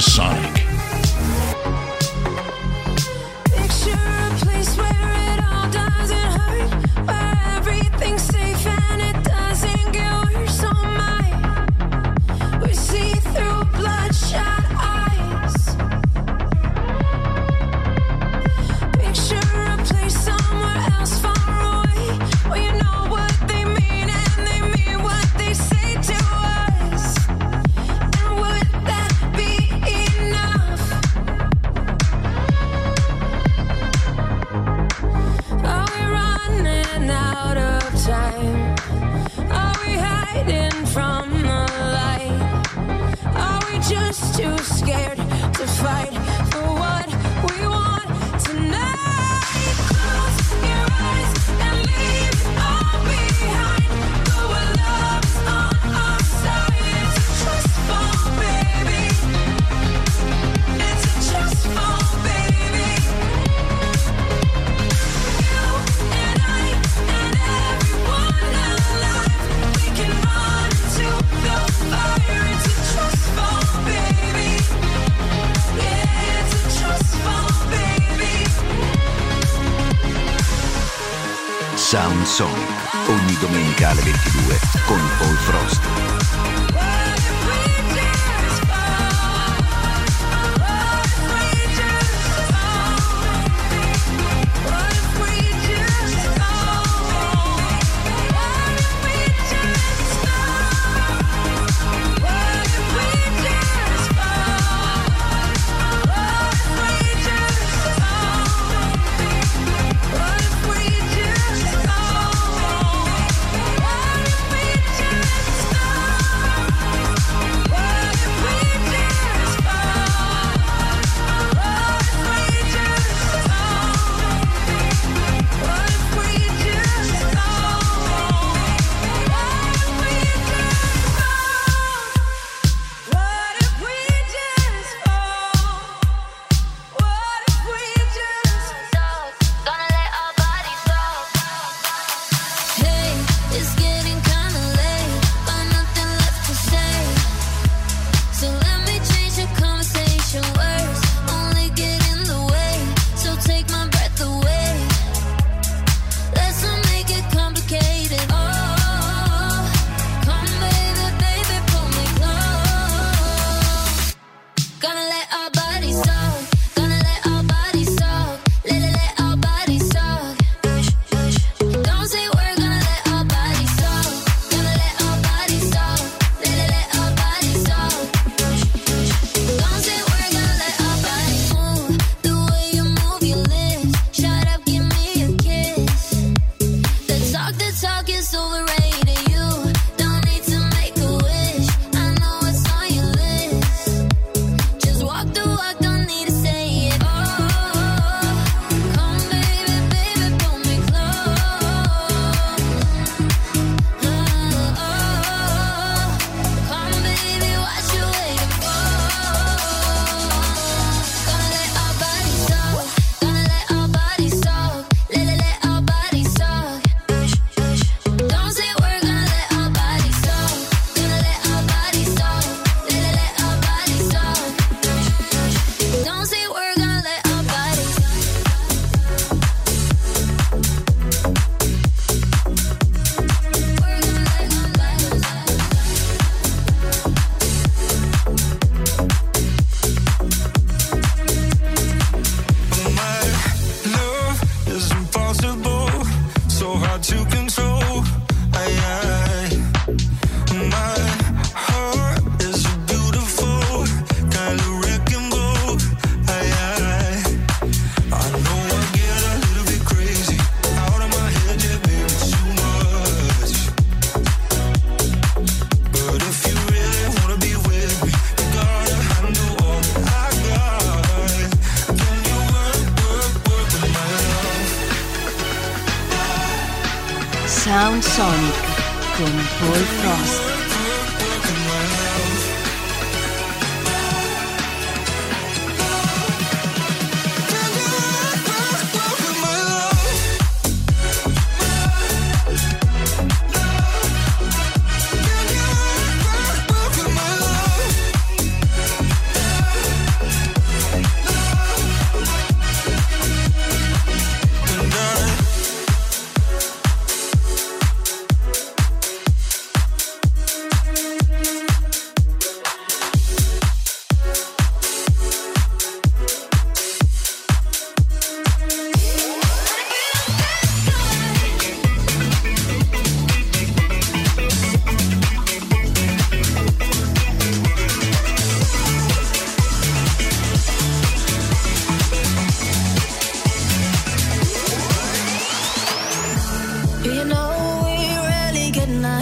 Son. Italia 22 con Paul Frost.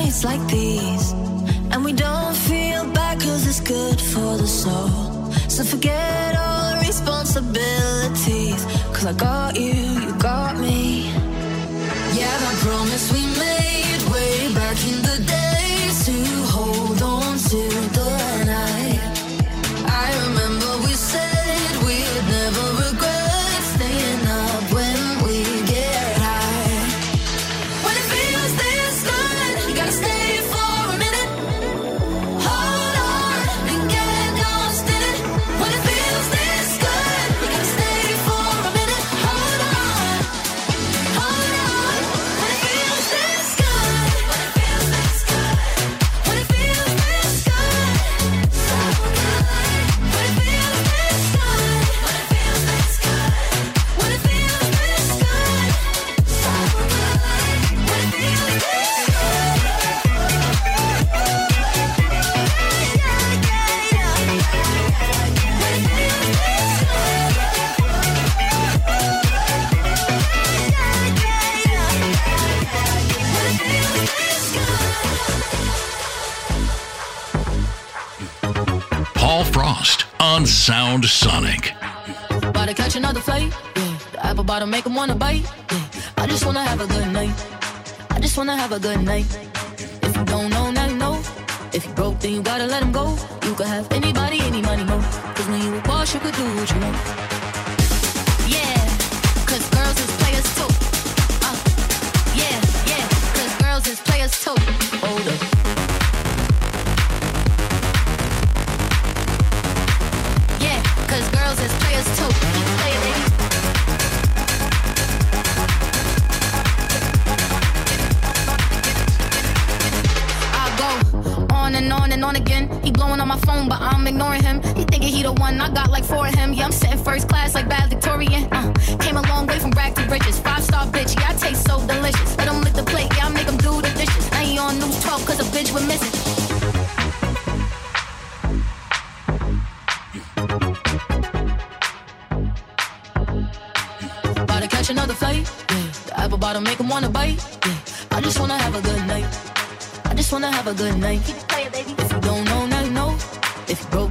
nights like these. And we don't feel bad cause it's good for the soul. So forget all responsibilities. Cause I got you. Sound Sonic. About to catch another. Yeah. The apple bottom make wanna bite. Yeah. I just wanna have a good night. I just wanna have a good night. If you don't know, now you know. If you broke, then you gotta let him go. You could have anybody, any money, mo. Cause when you a boss, you could do what you want. Yeah, cause girls is players too. Uh, yeah, yeah, cause girls is players too. Hold up. He blowing on my phone, but I'm ignoring him. He thinking he the one, I got like four of him. Yeah, I'm sitting first class like bad Victorian. Uh, came a long way from brag to riches. Five star bitch, yeah, I taste so delicious. Let him lick the plate, yeah, I make him do the dishes. Now he on news 12 cause a bitch we're missing. About to catch another flight. Yeah. The apple bottom make him wanna bite. Yeah. I just wanna have a good night. I just wanna have a good night.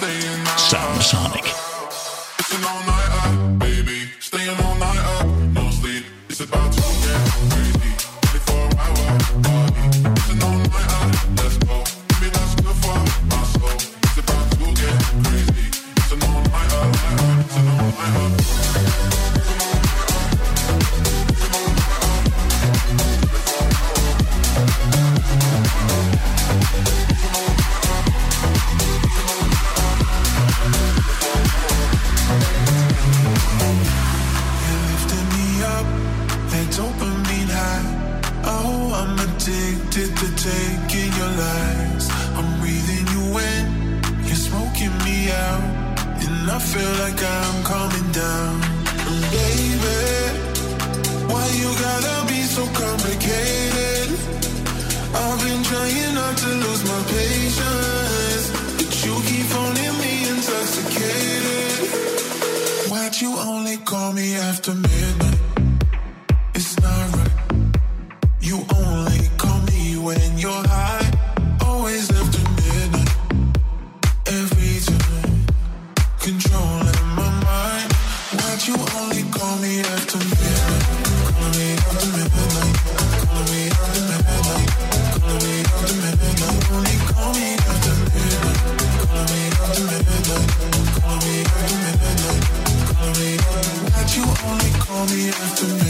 This time Why'd only call me after midnight?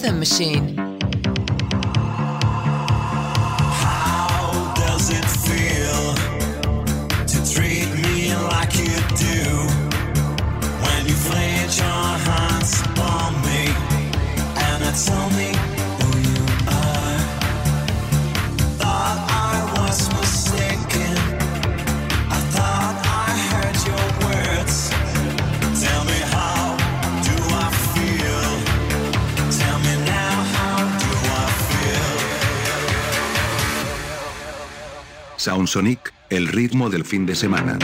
Rhythm machine. Feel? Sound Sonic, el ritmo del fin de semana.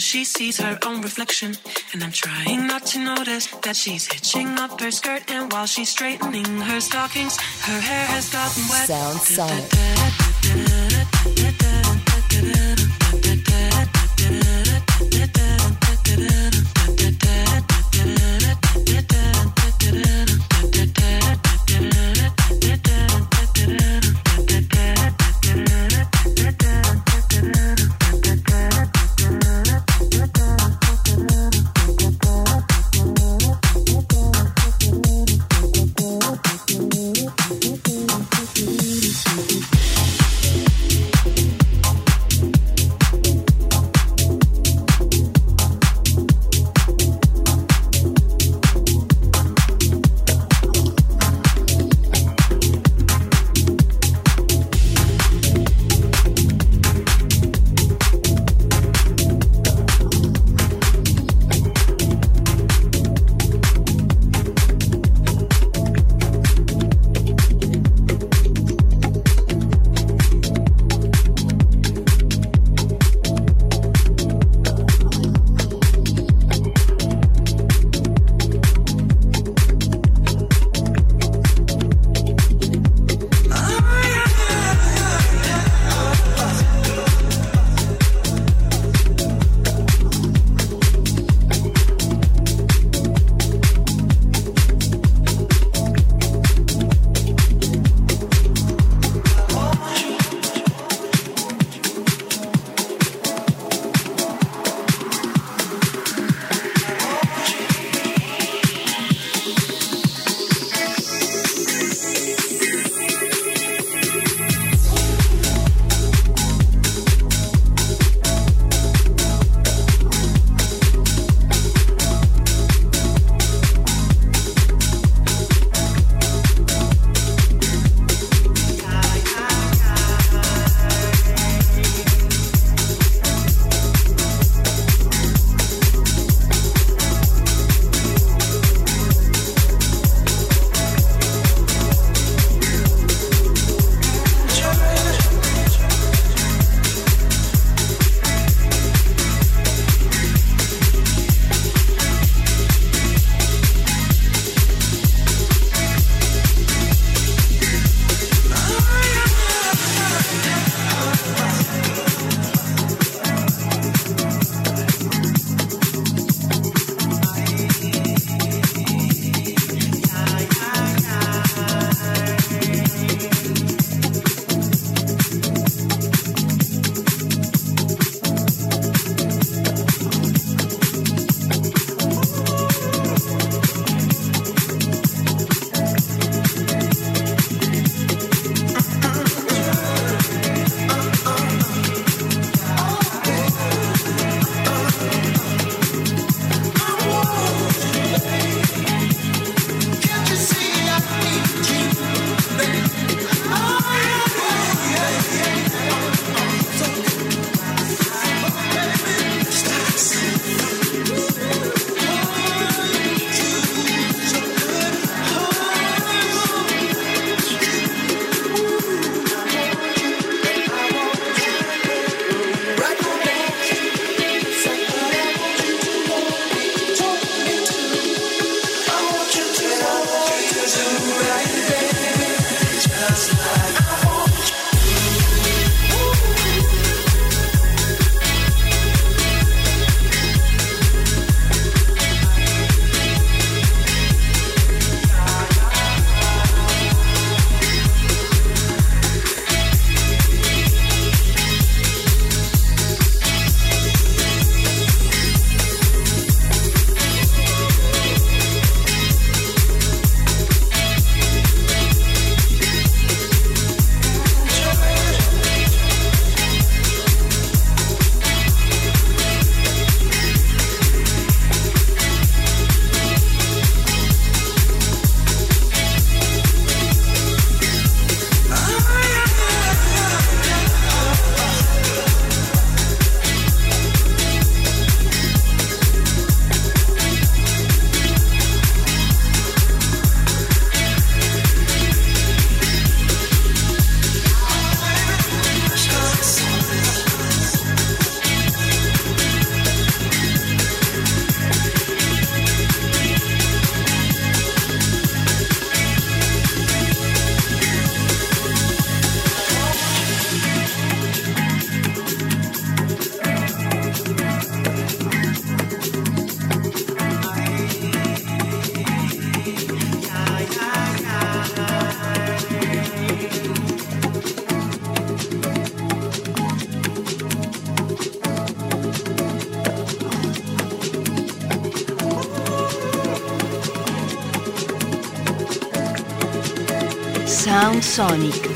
She sees her own reflection. And I'm trying not to notice that she's hitching up her skirt. And while she's straightening her stockings, her hair has gotten wet. Sound Sonic. Sonic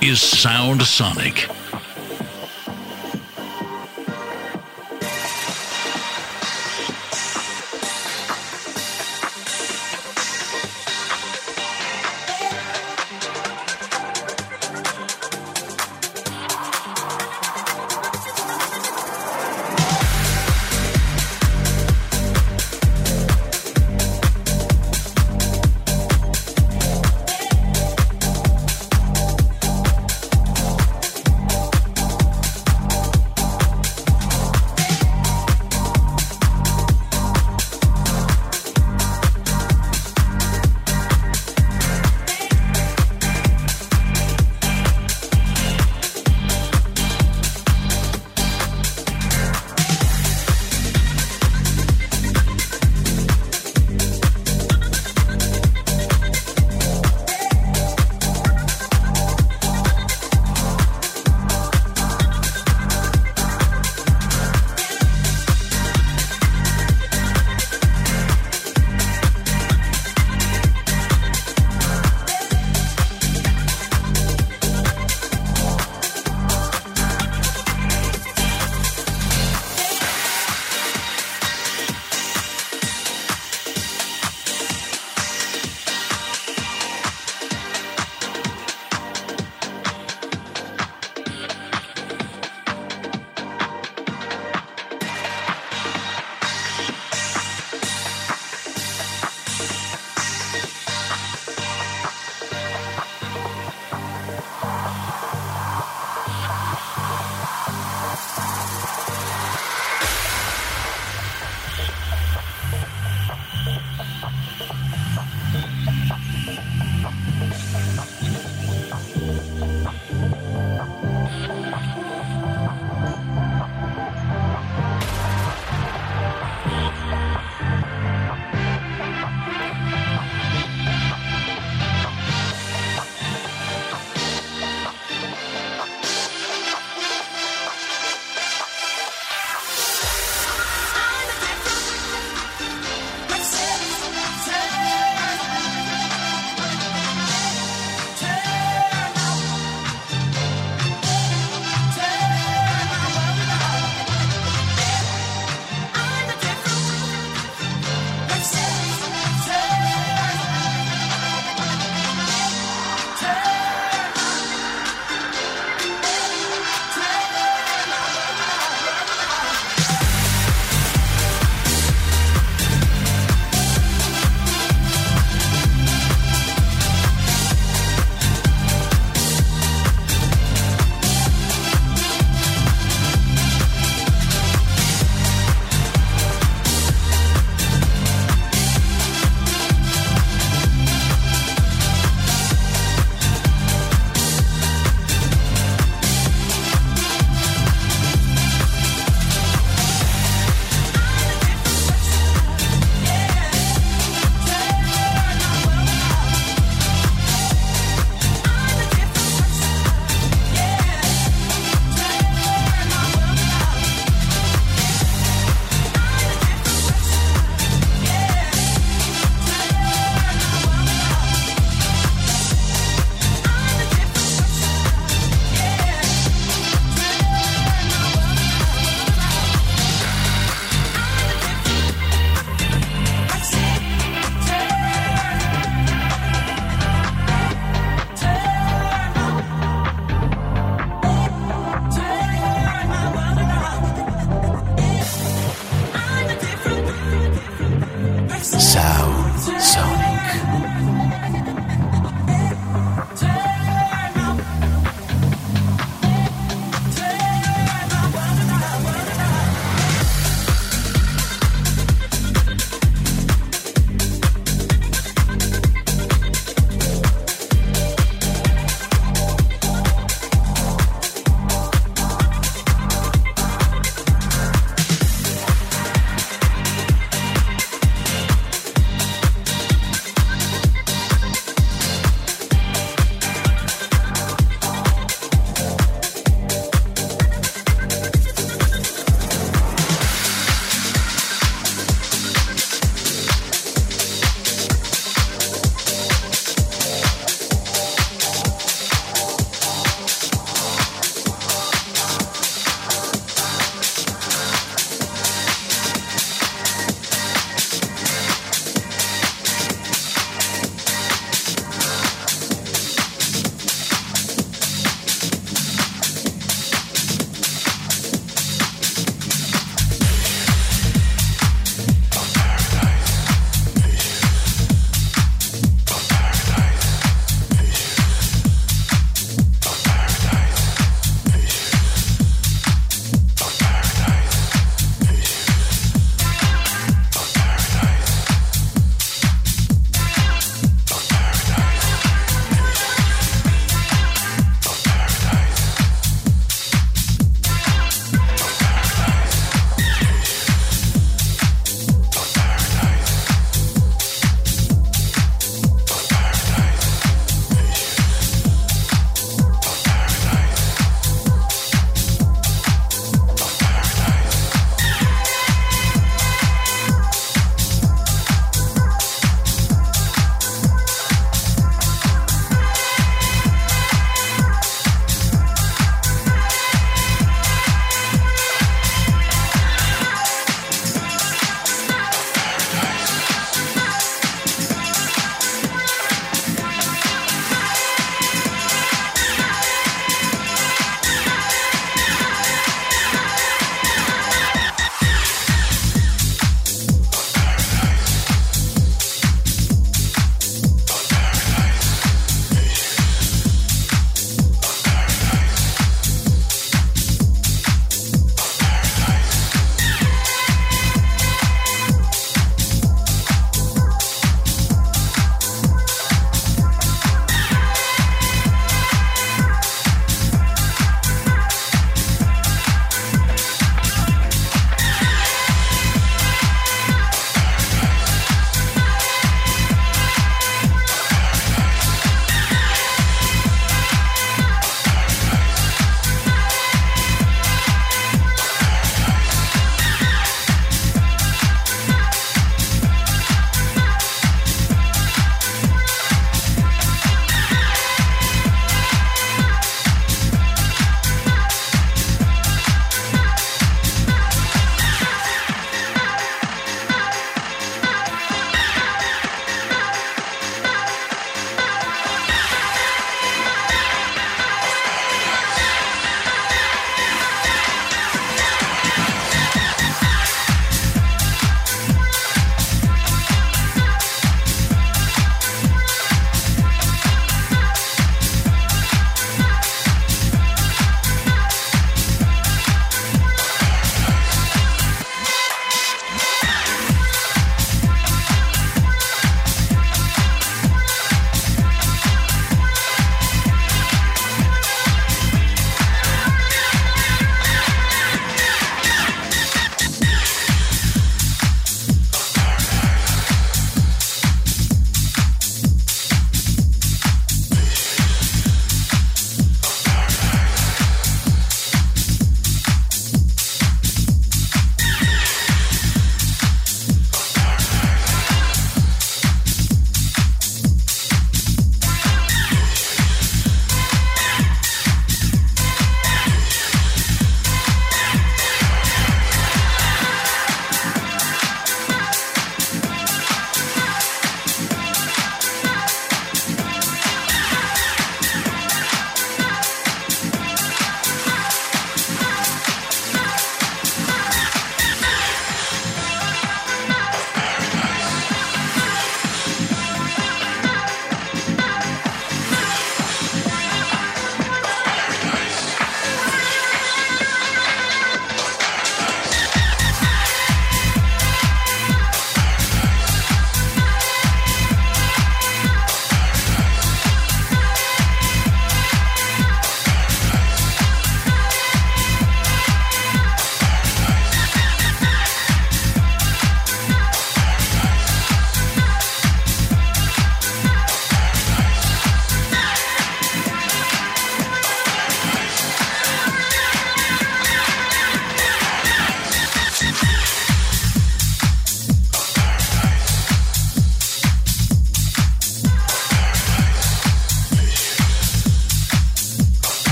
is Sound Sonic.